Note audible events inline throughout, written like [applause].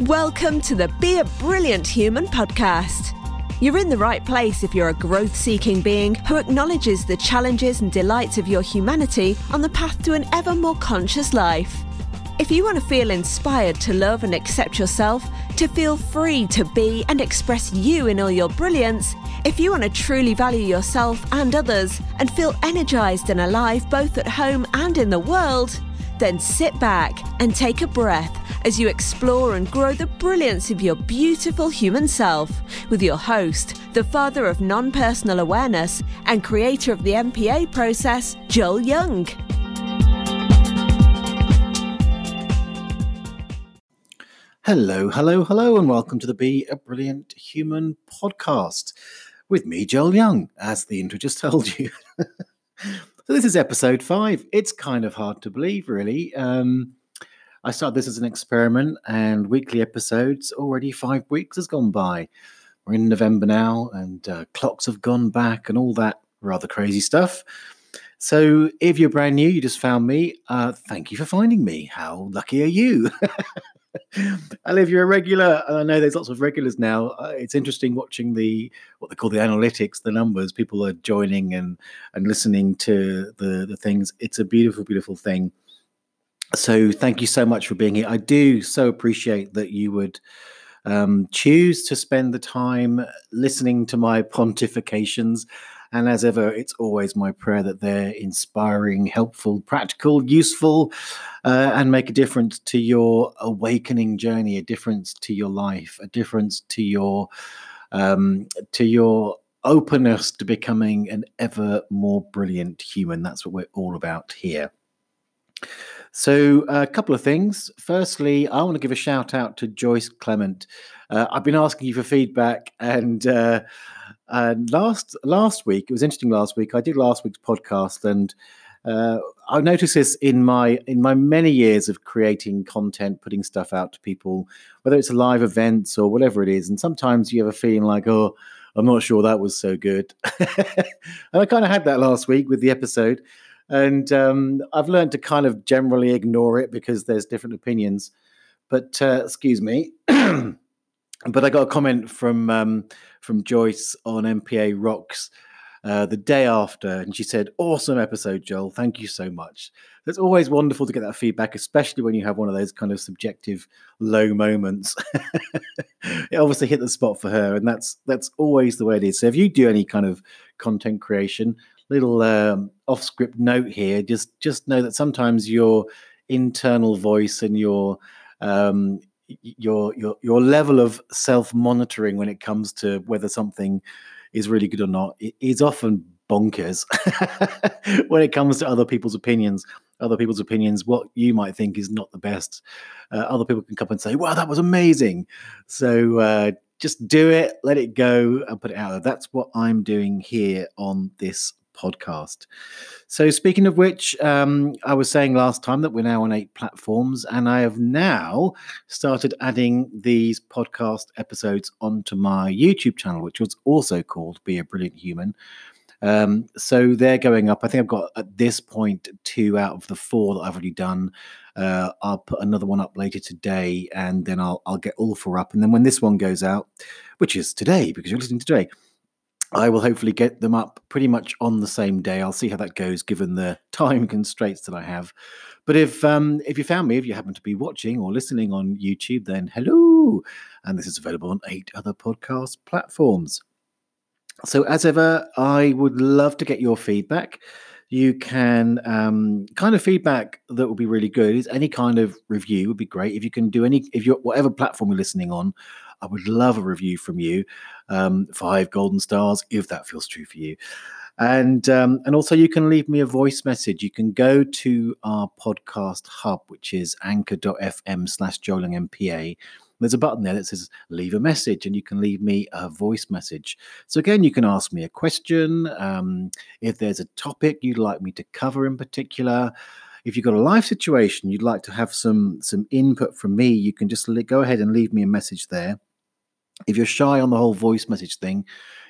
Welcome to the Be a Brilliant Human podcast. You're in the right place if you're a growth seeking being who acknowledges the challenges and delights of your humanity on the path to an ever more conscious life. If you want to feel inspired to love and accept yourself, to feel free to be and express you in all your brilliance, if you want to truly value yourself and others and feel energized and alive both at home and in the world, then sit back and take a breath as you explore and grow the brilliance of your beautiful human self with your host, the father of non personal awareness and creator of the NPA process, Joel Young. Hello, hello, hello, and welcome to the Be a Brilliant Human podcast with me, Joel Young, as the intro just [laughs] told you. So, this is episode five. It's kind of hard to believe, really. Um, I started this as an experiment, and weekly episodes already five weeks has gone by. We're in November now, and uh, clocks have gone back, and all that rather crazy stuff. So, if you're brand new, you just found me, uh, thank you for finding me. How lucky are you? [laughs] and if you're a regular, I know there's lots of regulars now. Uh, it's interesting watching the what they call the analytics, the numbers. People are joining and and listening to the the things. It's a beautiful, beautiful thing. So thank you so much for being here. I do so appreciate that you would um, choose to spend the time listening to my pontifications. And as ever, it's always my prayer that they're inspiring, helpful, practical, useful, uh, and make a difference to your awakening journey, a difference to your life, a difference to your um, to your openness to becoming an ever more brilliant human. That's what we're all about here. So, a couple of things. Firstly, I want to give a shout out to Joyce Clement. Uh, I've been asking you for feedback, and uh, and last last week it was interesting. Last week I did last week's podcast, and uh, I noticed this in my in my many years of creating content, putting stuff out to people, whether it's live events or whatever it is. And sometimes you have a feeling like, oh, I'm not sure that was so good. [laughs] and I kind of had that last week with the episode, and um, I've learned to kind of generally ignore it because there's different opinions. But uh, excuse me. [clears throat] but I got a comment from um, from Joyce on NPA Rocks uh, the day after, and she said, "Awesome episode, Joel. Thank you so much." It's always wonderful to get that feedback, especially when you have one of those kind of subjective low moments. [laughs] it obviously hit the spot for her, and that's that's always the way it is. So if you do any kind of content creation, little um, off script note here, just just know that sometimes your internal voice and your um, your your your level of self monitoring when it comes to whether something is really good or not is often bonkers [laughs] when it comes to other people's opinions. Other people's opinions what you might think is not the best. Uh, other people can come and say wow that was amazing. So uh, just do it let it go and put it out there. That's what i'm doing here on this podcast. So, speaking of which, um, I was saying last time that we're now on eight platforms, and I have now started adding these podcast episodes onto my YouTube channel, which was also called Be a Brilliant Human. Um, so they're going up. I think I've got at this point two out of the four that I've already done. Uh, I'll put another one up later today, and then I'll I'll get all four up. And then when this one goes out, which is today because you're listening today, I will hopefully get them up pretty much on the same day. I'll see how that goes, given the [laughs] time constraints that I have. But if um, if you found me, if you happen to be watching or listening on YouTube, then hello, and this is available on eight other podcast platforms. So as ever, I would love to get your feedback. You can um, kind of feedback that would be really good. Is any kind of review would be great. If you can do any, if you're whatever platform you're listening on, I would love a review from you. Um, five golden stars, if that feels true for you. And um, and also you can leave me a voice message. You can go to our podcast hub, which is anchor.fm slash NPA. There's a button there that says leave a message, and you can leave me a voice message. So, again, you can ask me a question. Um, if there's a topic you'd like me to cover in particular, if you've got a life situation you'd like to have some some input from me, you can just go ahead and leave me a message there. If you're shy on the whole voice message thing,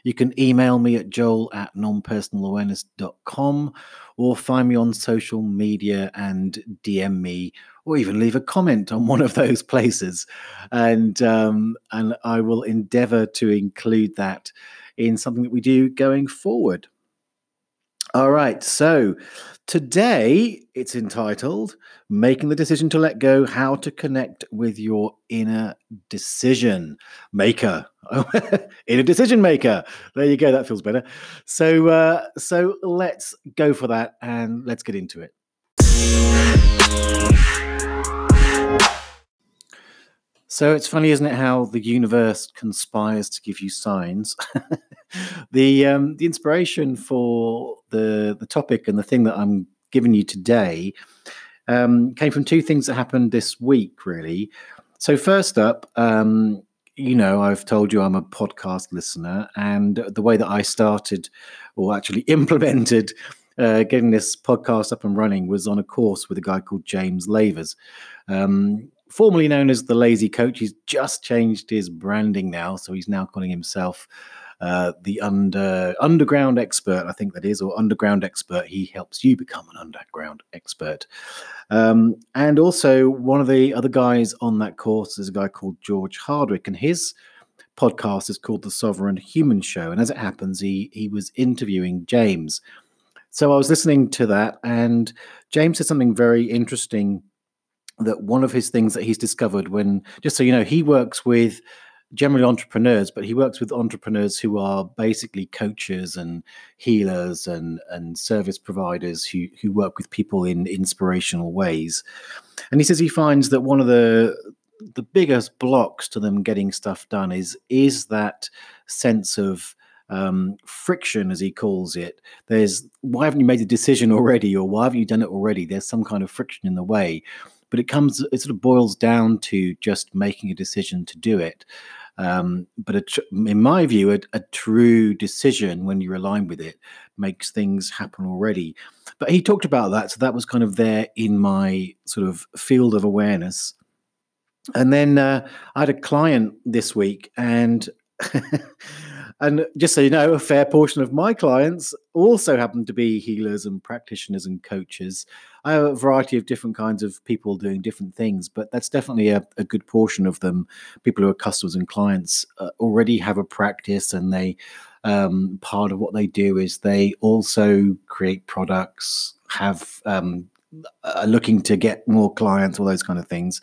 you can email me at joel at nonpersonalawareness.com or find me on social media and DM me or even leave a comment on one of those [laughs] places. And, um, and I will endeavor to include that in something that we do going forward. All right, so today it's entitled Making the Decision to Let Go How to Connect with Your Inner Decision Maker. [laughs] inner decision maker. There you go, that feels better. So uh, so let's go for that and let's get into it. So it's funny, isn't it, how the universe conspires to give you signs? [laughs] the um, the inspiration for the the topic and the thing that I'm giving you today um, came from two things that happened this week, really. So first up, um, you know, I've told you I'm a podcast listener, and the way that I started, or actually [laughs] implemented, uh, getting this podcast up and running was on a course with a guy called James Lavers. Um, formerly known as the Lazy Coach. He's just changed his branding now, so he's now calling himself uh, the under underground expert. I think that is, or underground expert. He helps you become an underground expert. Um, and also, one of the other guys on that course is a guy called George Hardwick, and his podcast is called the Sovereign Human Show. And as it happens, he he was interviewing James. So I was listening to that, and James said something very interesting that one of his things that he's discovered when just so you know he works with generally entrepreneurs but he works with entrepreneurs who are basically coaches and healers and and service providers who who work with people in inspirational ways and he says he finds that one of the the biggest blocks to them getting stuff done is is that sense of um, friction, as he calls it. There's why haven't you made a decision already, or why haven't you done it already? There's some kind of friction in the way but it comes it sort of boils down to just making a decision to do it um, but a, in my view a, a, true decision when you're aligned with it makes things happen already. But he talked about that so that was kind of there in my sort of field of awareness. And then uh, i had a client this week and [laughs] And just so you know, a fair portion of my clients also happen to be healers and practitioners and coaches. I have a variety of different kinds of people doing different things, but that's definitely a, a good portion of them. People who are customers and clients uh, already have a practice, and they um, part of what they do is they also create products, have um, are looking to get more clients, all those kind of things.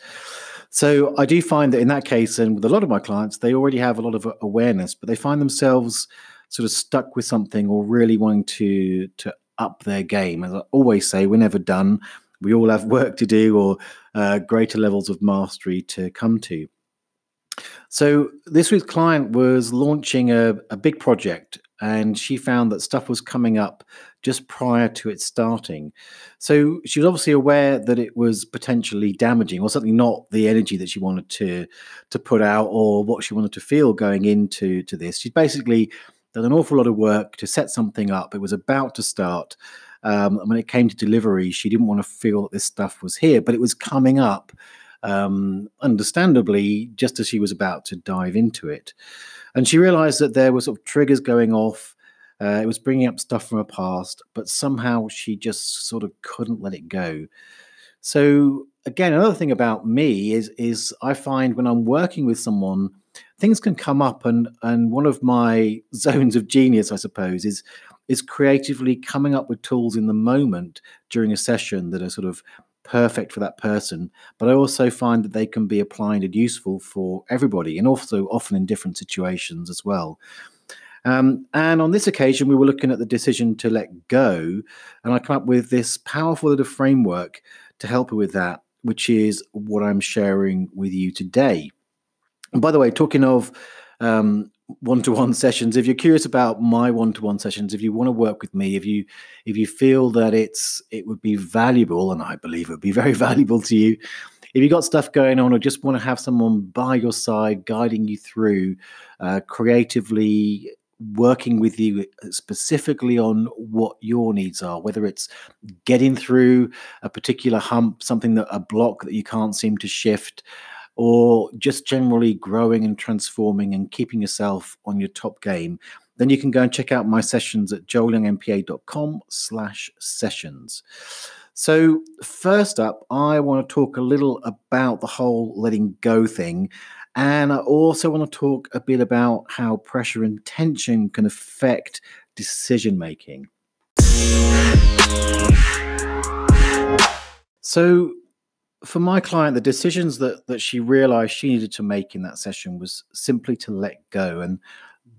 So I do find that in that case, and with a lot of my clients, they already have a lot of awareness, but they find themselves sort of stuck with something or really wanting to to up their game. As I always say, we're never done. We all have work to do or uh, greater levels of mastery to come to. So this week's client was launching a, a big project and she found that stuff was coming up just prior to it starting. So she was obviously aware that it was potentially damaging, or something not the energy that she wanted to to put out, or what she wanted to feel going into to this. She's basically done an awful lot of work to set something up. It was about to start. Um, and when it came to delivery, she didn't want to feel that this stuff was here, but it was coming up, um, understandably, just as she was about to dive into it. And she realized that there were sort of triggers going off. Uh, it was bringing up stuff from her past, but somehow she just sort of couldn't let it go. So again, another thing about me is is I find when I'm working with someone, things can come up, and and one of my [laughs] zones of genius, I suppose, is is creatively coming up with tools in the moment during a session that are sort of perfect for that person, but I also find that they can be applied and useful for everybody, and also often in different situations as well. Um, and on this occasion, we were looking at the decision to let go, and I come up with this powerful little framework to help her with that, which is what I'm sharing with you today. And by the way, talking of um, one-to-one sessions. If you're curious about my one-to-one sessions if you want to work with me if you if you feel that it's it would be valuable and i believe it would be very [laughs] valuable to you if you got stuff going on or just want to have someone by your side guiding you through uh, creatively working with you specifically on what your needs are whether it's getting through a particular hump something that a block that you can't seem to shift or just generally growing and transforming and keeping yourself on your top game, then you can go and check out my sessions at joelyoungnpa.com slash sessions. So first up, I want to talk a little about the whole letting go thing. And I also want to talk a bit about how pressure and tension can affect decision making. So for my client, the decisions that that she realized she needed to make in that session was simply to let go. And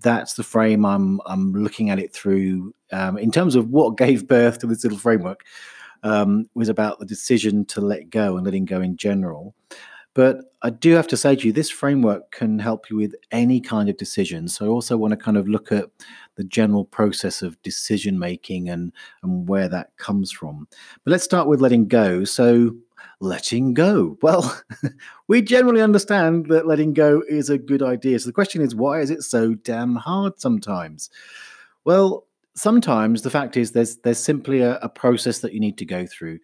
that's the frame I'm I'm looking at it through um, in terms of what [laughs] gave birth to this little framework um, was about the decision to let go and letting go in general. But I do have to say to you, this framework can help you with any kind of decision. So I also want to kind of look at the general process of decision making and and where that comes from. But let's start with letting go. So letting go. Well, [laughs] we generally understand that letting go is a good idea. So the question is, why is it so damn hard sometimes? Well, sometimes the fact is there's there's simply a, a process that you need to go through.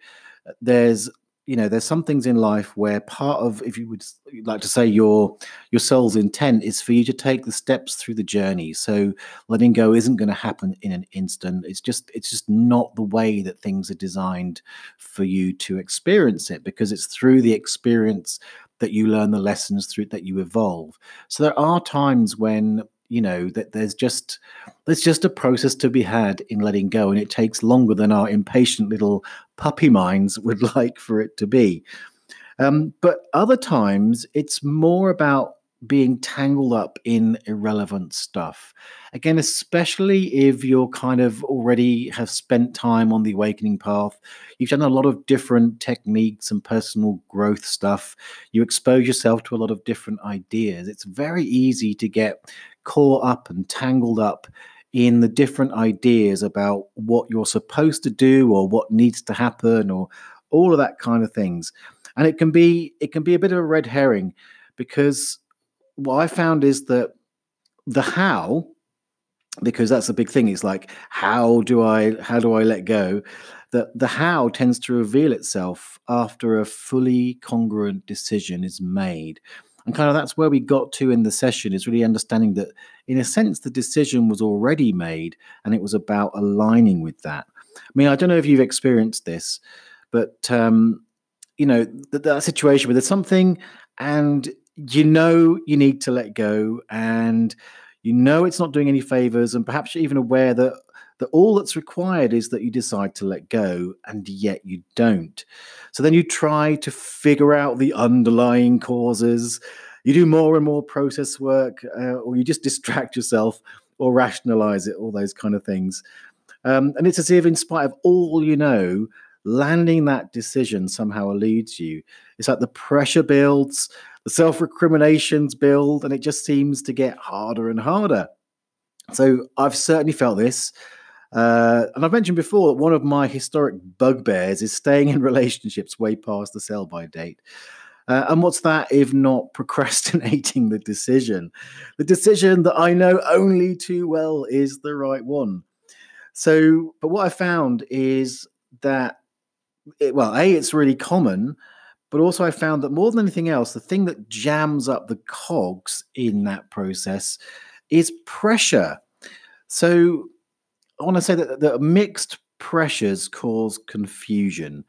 There's you know there's some things in life where part of if you would like to say your your soul's intent is for you to take the steps through the journey. So letting go isn't going to happen in an instant. It's just it's just not the way that things are designed for you to experience it because it's through the experience that you learn the lessons through that you evolve. So there are times when you know that there's just there's just a process to be had in letting go and it takes longer than our impatient little puppy minds would [laughs] like for it to be. Um, but other times it's more about being tangled up in irrelevant stuff. Again, especially if you're kind of already have spent time on the awakening path, you've done a lot of different techniques and personal growth stuff. You expose yourself to a lot of different ideas. It's very easy to get caught up and tangled up in the different ideas about what you're supposed to do or what needs to happen or all of that kind of things. And it can be it can be a bit of a red herring because what I found is that the how, because that's a big thing. It's like how do I how do I let go? That the how tends to reveal itself after a fully congruent decision is made. And kind of that's where we got to in the session is really understanding that, in a sense, the decision was already made and it was about aligning with that. I mean, I don't know if you've experienced this, but, um, you know, that, that situation where there's something and you know you need to let go and you know it's not doing any favors and perhaps you're even aware that that all that's required is that you decide to let go and yet you don't. So then you try to figure out the underlying causes. You do more and more process work uh, or you just distract yourself or rationalize it all those kind of things. Um, and it's as if in spite of all you know landing that decision somehow eludes you. It's like the pressure builds the self recriminations build, and it just seems to get harder and harder. So I've certainly felt this. Uh, and I've mentioned before that one of my historic bugbears is staying in [laughs] relationships way past the sell by date. Uh, and what's that if not procrastinating the decision? The decision that I know only too well is the right one. So, but what I found is that, it, well, A, it's really common. But also, I found that more than anything else, the thing that jams up the cogs in that process is pressure. So, I want to say that the mixed pressures cause confusion.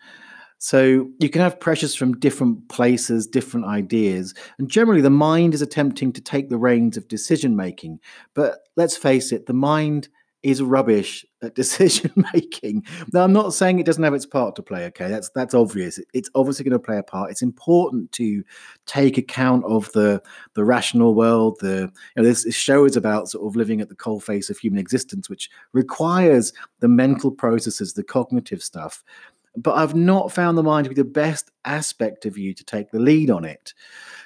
So you can have pressures from different places, different ideas, and generally the mind is attempting to take the reins of decision making. But let's face it, the mind is rubbish at [laughs] decision making. Now, I'm not saying it doesn't have its part to play. Okay, that's that's obvious. It's obviously going to play a part. It's important to take account of the the rational world. The you know this, this show is about sort of living at the coal face of human existence, which requires the mental processes, the cognitive stuff. But I've not found the mind to be the best aspect of you to take the lead on it,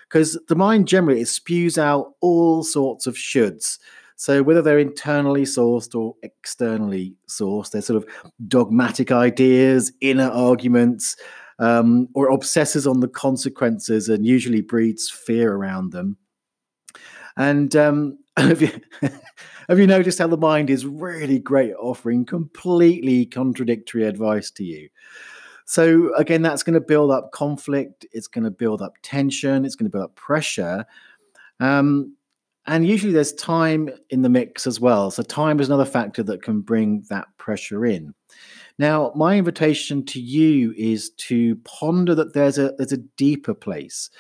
because the mind generally it spews out all sorts of shoulds so whether they're internally sourced or externally sourced, they're sort of dogmatic ideas, inner arguments, um, or obsesses on the consequences, and usually breeds fear around them. And um, [laughs] have you [laughs] have you noticed how the mind is really great at offering completely contradictory advice to you? So, again, that's going to build up conflict, it's going to build up tension, it's going to build up pressure. Um, and usually there's time in the mix as well. So, time is another factor that can bring that pressure in. Now, my invitation to you is to ponder that there's a there's a deeper place,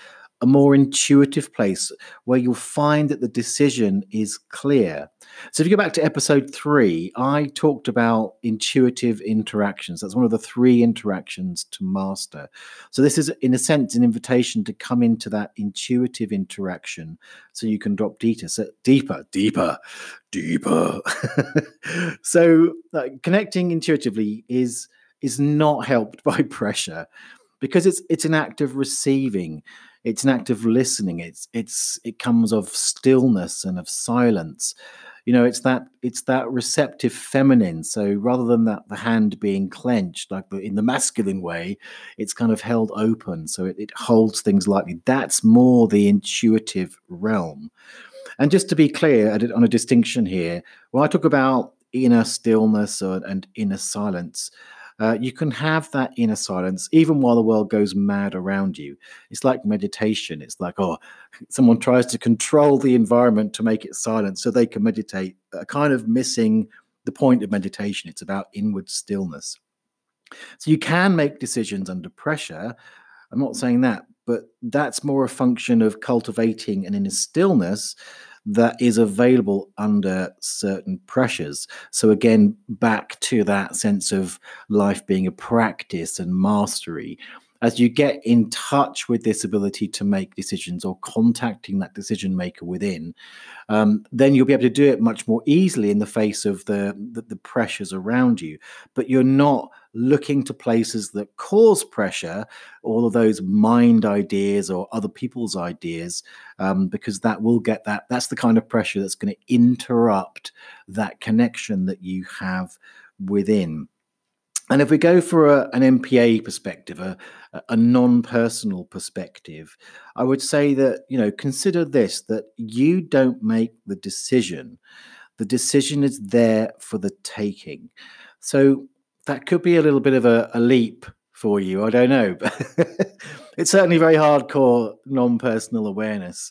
a more intuitive place where you'll find that the decision is clear. So, if you go back to episode three, I talked about intuitive interactions. That's one of the three interactions to master. So, this is, in a sense, an invitation to come into that intuitive interaction so you can drop deeper, so deeper, deeper, deeper. [laughs] so, uh, connecting intuitively is is not helped [laughs] by pressure because it's it's an act of receiving it's an act of listening. It's it's it comes of stillness and of silence. You know it's that it's that receptive feminine. So rather than that the hand being clenched like the, in the masculine way it's kind of held open. So it, it holds things lightly. That's more the intuitive realm. And just to be clear on a distinction here when i talk about inner stillness or, and inner silence uh, you can have that inner silence even while the world goes mad around you. It's like meditation. It's like, oh, someone tries to control the environment to make it silent so they can meditate, uh, kind of missing the point of meditation. It's about inward stillness. So you can make decisions under pressure. I'm not saying that, but that's more a function of cultivating an inner stillness that is available under certain pressures. So, again, back to that sense of life being a practice and mastery. As you get in touch with this ability to make decisions or contacting that decision maker within, um, then you'll be able to do it much more easily in the face of the, the, the pressures around you. But you're not looking to places that cause pressure, all of those mind ideas or other people's ideas, um, because that will get that. That's the kind of pressure that's going to interrupt that connection that you have within. And if we go for a, an NPA perspective, a, a non-personal perspective, I would say that you know consider this: that you don't make the decision; the decision is there for the taking. So that could be a little bit of a, a leap for you. I don't know, but [laughs] it's certainly very hardcore non-personal awareness.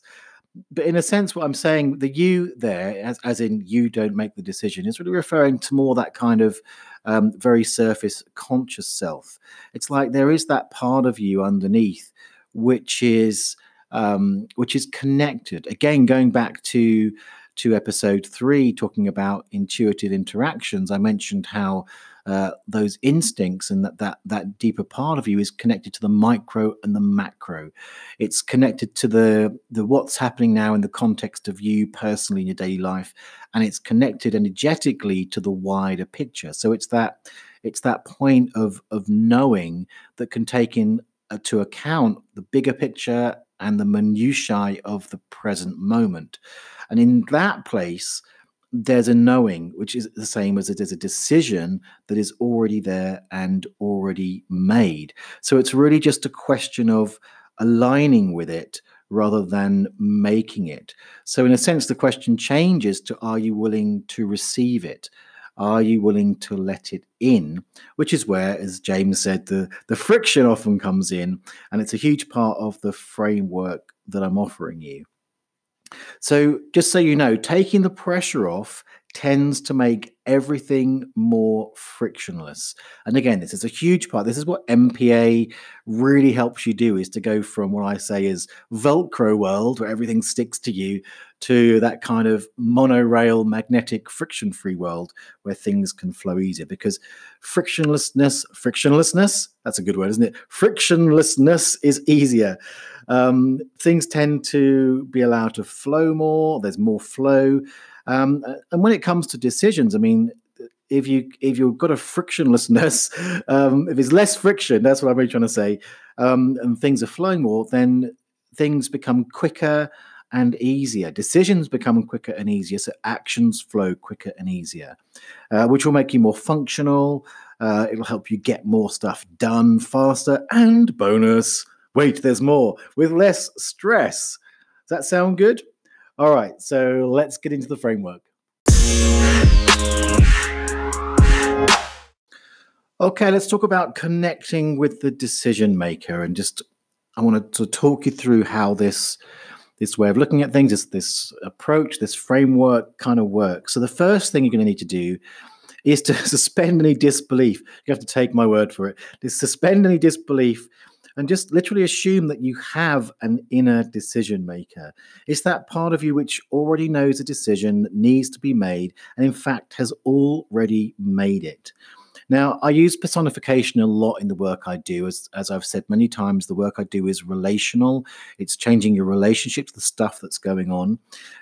But in a sense, what I'm saying, the you there, as, as in you don't make the decision, is really referring to more that kind of um, very surface conscious self. It's like there is that part of you underneath, which is um, which is connected. Again, going back to to episode three, talking about intuitive interactions, I mentioned how uh, those instincts and that, that that deeper part of you is connected to the micro and the macro. It's connected to the the what's happening now in the context of you personally in your daily life, and it's connected energetically to the wider picture. So it's that it's that point of of knowing that can take in uh, to account the bigger picture and the minutiae of the present moment. And in that place, there's a knowing, which is the same as it is a decision that is already there and already made. So it's really just a question of aligning with it rather than making it. So, in a sense, the question changes to are you willing to receive it? Are you willing to let it in? Which is where, as James said, the, the friction often comes in, and it's a huge part of the framework that I'm offering you. So, just so you know, taking the pressure off tends to make everything more frictionless. And again, this is a huge part. This is what NPA really helps you do is to go from what I say is Velcro world where everything sticks to you to that kind of monorail magnetic friction free world where things can flow easier because frictionlessness frictionlessness that's a good word isn't it frictionlessness is easier um, things tend to be allowed to flow more there's more flow um, and when it comes to decisions, I mean, if you if you've got a frictionlessness, [laughs] um, if there's less friction, that's what I'm really trying to say, um, and things are flowing more, then things become quicker and easier. Decisions become quicker and easier, so actions flow quicker and easier, uh, which will make you more functional. Uh, it'll help you get more stuff done faster, and bonus, wait, there's more with less stress. Does that sound good? All right, so let's get into the framework. Okay, let's talk about connecting with the decision maker and just I want to talk you through how this this way of looking at things, this this approach, this framework kind of works. So the first thing you're going to need to do is to [laughs] suspend any disbelief. You have to take my word for it. To suspend any disbelief and just literally assume that you have an inner decision maker. It's that part of you which already knows a decision that needs to be made and, in fact, has already made it. Now, I use personification a lot in the work I do. As, as I've said many times, the work I do is relational. It's changing your relationship to the stuff that's going on.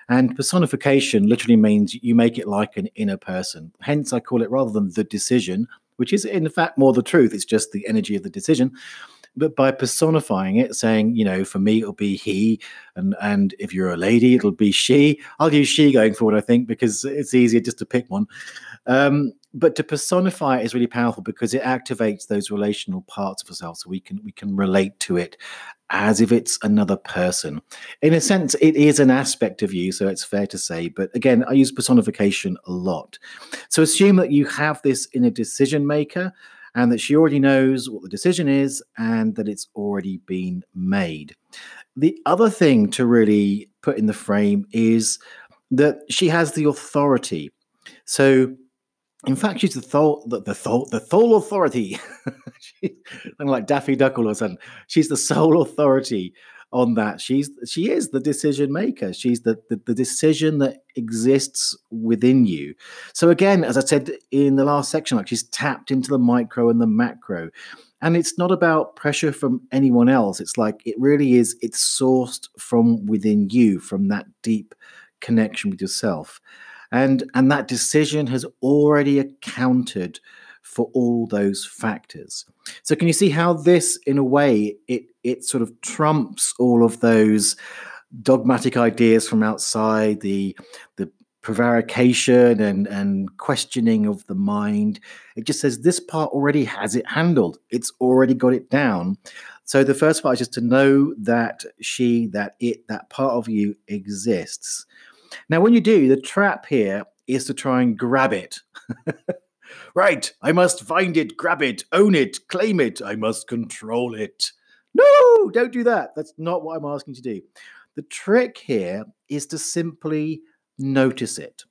And personification literally means you make it like an inner person. Hence, I call it rather than the decision, which is in fact more the truth, it's just the energy of the decision but by personifying it, saying, you know, for me it'll be he, and and if you're a lady, it'll be she. I'll use she going forward, I think, because it's easier just to pick one. Um, but to personify it is really powerful because it activates those relational parts of ourselves, so we can we can relate to it as if it's another person. In a sense, it is an aspect of you, so it's fair to say. But again, I use personification a lot. So assume that you have this inner decision maker and that she already knows what the decision is and that it's already been made. The other thing to really put in the frame is that she has the authority. So, in fact, she's the thought the the thought the sole authority. [laughs] she's like Daffy Duck all of a sudden. She's the sole authority on that. She's she is the decision maker. She's the, the, the decision that exists within you. So again, as I said in the last section, like she's tapped into the micro and the macro. And it's not about pressure from anyone else. It's like it really is, it's sourced from within you, from that deep connection with yourself. And and that decision has already accounted for all those factors. So can you see how this, in a way, it it sort of trumps all of those dogmatic ideas from outside, the the prevarication and and questioning of the mind. It just says this part already has it handled. It's already got it down. So the first part is just to know that she, that it, that part of you exists. Now, when you do, the trap here is to try and grab it. [laughs] Right, I must find it, grab it, own it, claim it. I must control it. No, don't do that. That's not what I'm asking you to do. The trick here is to simply notice it,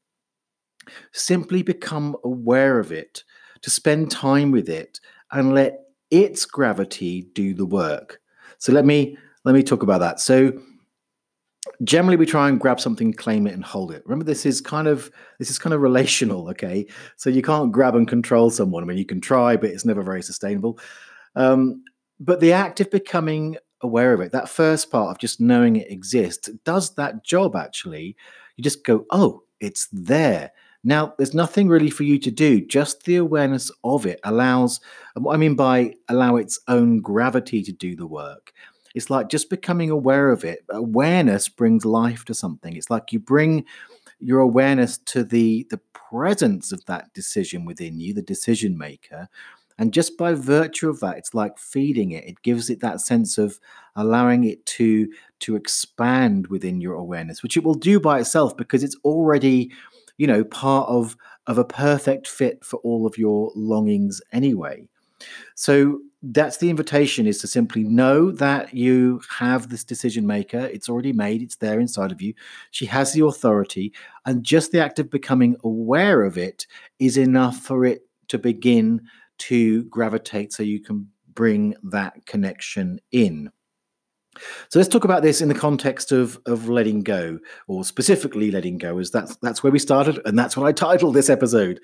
simply become aware of it, to spend time with it, and let its gravity do the work. So let me let me talk about that. So generally we try and grab something claim it and hold it. Remember this is kind of this is kind of relational okay? So you can't grab and control someone. I mean you can try but it's never very sustainable. Um, but the act of becoming aware of it that first part of just knowing it exists does that job actually. You just go oh it's there. Now there's nothing really for you to do. Just the awareness of it allows what i mean by allow its own gravity to do the work it's like just becoming aware of it. Awareness brings life to something. It's like you bring your awareness to the the presence of that decision within you, the decision maker. And just by virtue of that, it's like feeding it. It gives it that sense of allowing it to to expand within your awareness, which it will do by itself because it's already, you know, part of of a perfect fit for all of your longings anyway. So that's the invitation is to simply know that you have this decision maker. It's already made. It's there inside of you. She has the authority and just the act of becoming aware of it is enough for it to begin to gravitate so you can bring that connection in. So let's talk about this in the context of of letting go or specifically letting go as that's that's where we started and that's what i titled this episode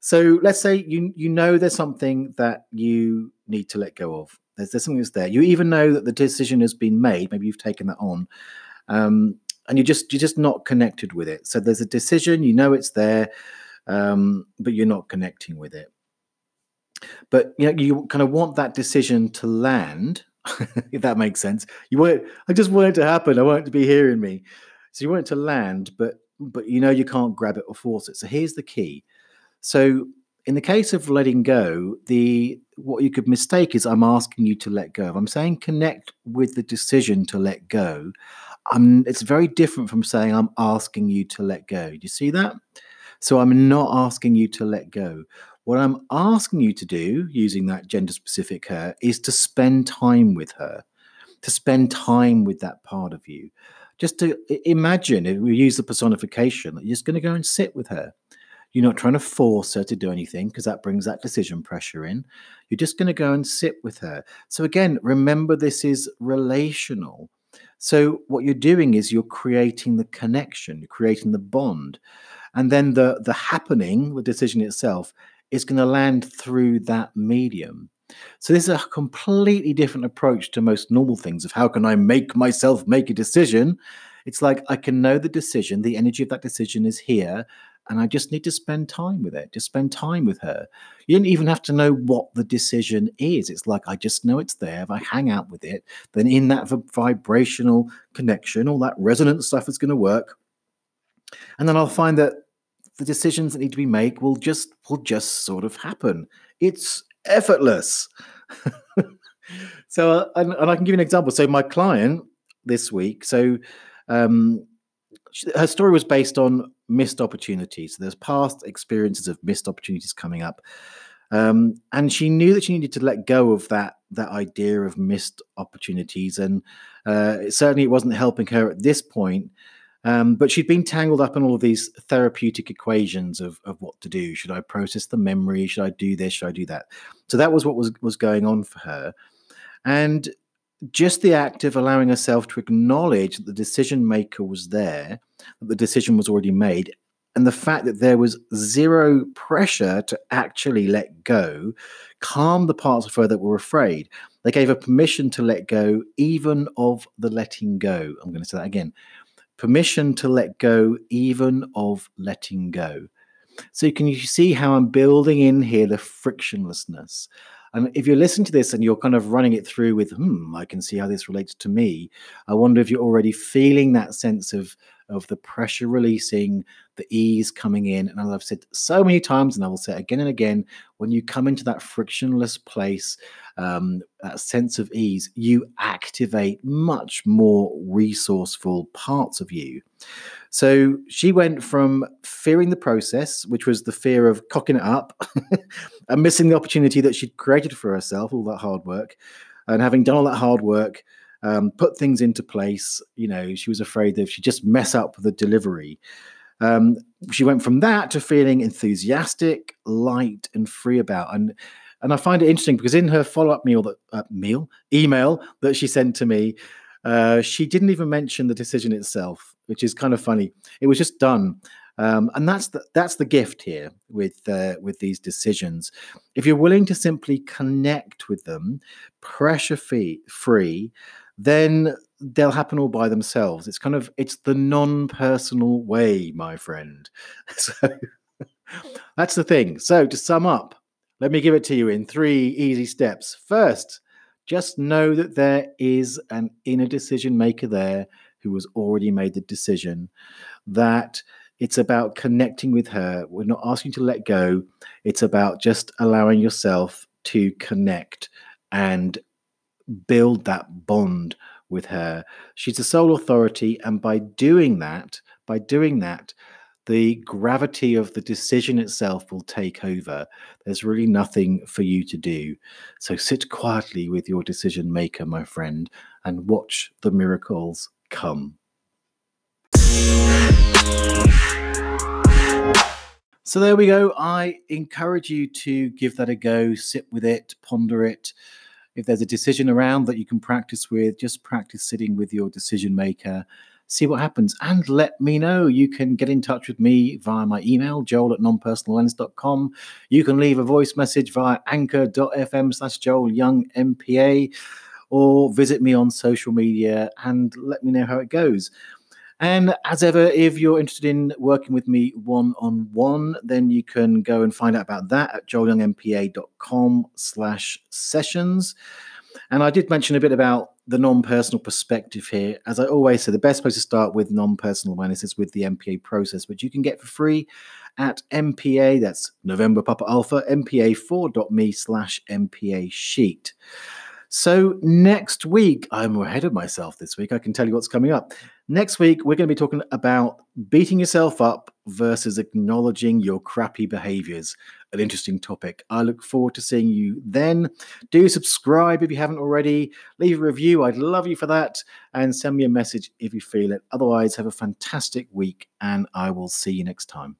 so let's say you you know there's something that you need to let go of. There's, there's something that's there. You even know that the decision has been made. Maybe you've taken that on, um, and you just you're just not connected with it. So there's a decision. You know it's there, um, but you're not connecting with it. But you know you kind of want that decision to land. [laughs] if that makes sense, you want. I just want it to happen. I want it to be hearing me. So you want it to land, but but you know you can't grab it or force it. So here's the key so in the case of letting go, the what you could mistake is I'm asking you to let go. If I'm saying connect with the decision to let go, I'm, it's very different from saying I'm asking you to let go. Do you see that? So I'm not asking you to let go. What I'm asking you to do, using that gender specific her, is to spend time with her, to spend time with that part of you. Just to imagine, if we use the personification, you're just going to go and sit with her. You're not trying to force her to do anything because that brings that decision pressure in. You're just going to go and sit with her. So, again, remember this is relational. So, what you're doing is you're creating the connection, you're creating the bond. And then the, the happening, the decision itself, is going to land through that medium. So this is a completely different approach to most normal things of how can I make myself make a decision? It's like I can know the decision, the energy of that decision is here, and I just need to spend time with it, just spend time with her. You don't even have to know what the decision is. It's like I just know it's there. If I hang out with it, then in that vibrational connection, all that resonant stuff is going to work. And then I'll find that the decisions that need to be made will just will just sort of happen. It's effortless. [laughs] so, uh, and, and, I can give you an example. So, my client this week, so um, her story was based on missed opportunities. So there's past experiences of missed opportunities coming up. Um, and she knew that she needed to let go of that that idea of missed opportunities, and uh, certainly it wasn't helping her at this point. Um, but she'd been tangled up in all of these therapeutic equations of, of what to do. Should I process the memory? Should I do this? Should I do that? So that was what was was going on for her, and just the act of allowing herself to acknowledge that the decision maker was there, that the decision was already made, and the fact that there was zero pressure to actually let go calmed the parts of her that were afraid. They gave her permission to let go, even of the letting go. I'm going to say that again permission to let go, even of letting go. So, can you see how I'm building in here the frictionlessness? And if you're listening to this and you're kind of running it through with, hmm, I can see how this relates to me, I wonder if you're already feeling that sense of of the pressure releasing, the ease coming in. And as I've said so many times, and I will say again and again, when you come into that frictionless place, um, that sense of ease, you activate much more resourceful parts of you. So she went from fearing the process, which was the fear of cocking it up [laughs] and missing the opportunity that she'd created for herself, all that hard work, and having done all that hard work, um, put things into place. You know, she was afraid that if she just mess up the delivery. Um, she went from that to feeling enthusiastic, light, and free about. And and I find it interesting because in her follow up meal that uh, meal email that she sent to me, uh, she didn't even mention the decision itself, which is kind of funny. It was just done. Um, and that's the that's the gift here with uh, with these decisions. If you're willing to simply connect with them, pressure free, free, then they'll happen all by themselves. It's kind of it's the non-personal way, my friend. [laughs] So that's the thing. So to sum up, let me give it to you in three easy steps. First, just know that there is an inner decision maker there who has already made the decision that it's about connecting with her. We're not asking to let go. It's about just allowing yourself to connect and build that bond with her. She's a sole authority. And by doing that, by doing that, the gravity of the decision itself will take over. There's really nothing for you to do. So sit quietly with your decision maker, my friend, and watch the miracles come. So there we go. I encourage you to give that a go, sit with it, ponder it. If there's a decision around that you can practice with, just practice sitting with your decision maker see what happens and let me know. You can get in touch with me via my email, joel at nonpersonallens.com. You can leave a voice message via anchor.fm slash joel young NPA or visit me on social media and let me know how it goes. And as ever, if you're interested in working with me one on one, then you can go and find out about that at joelyoungnpa.com slash sessions. And I did mention a bit about the non-personal perspective here. As I always say, the best place to start with non-personal awareness is with the NPA process, which you can get for free at NPA, that's November Papa Alpha, npa4.me slash NPA sheet. So, next week, I'm ahead of myself this week. I can tell you what's coming up. Next week, we're going to be talking about beating yourself up versus acknowledging your crappy behaviors. An interesting topic. I look forward to seeing you then. Do subscribe if you haven't already. Leave a review. I'd love you for that. And send me a message if you feel it. Otherwise, have a fantastic week, and I will see you next time.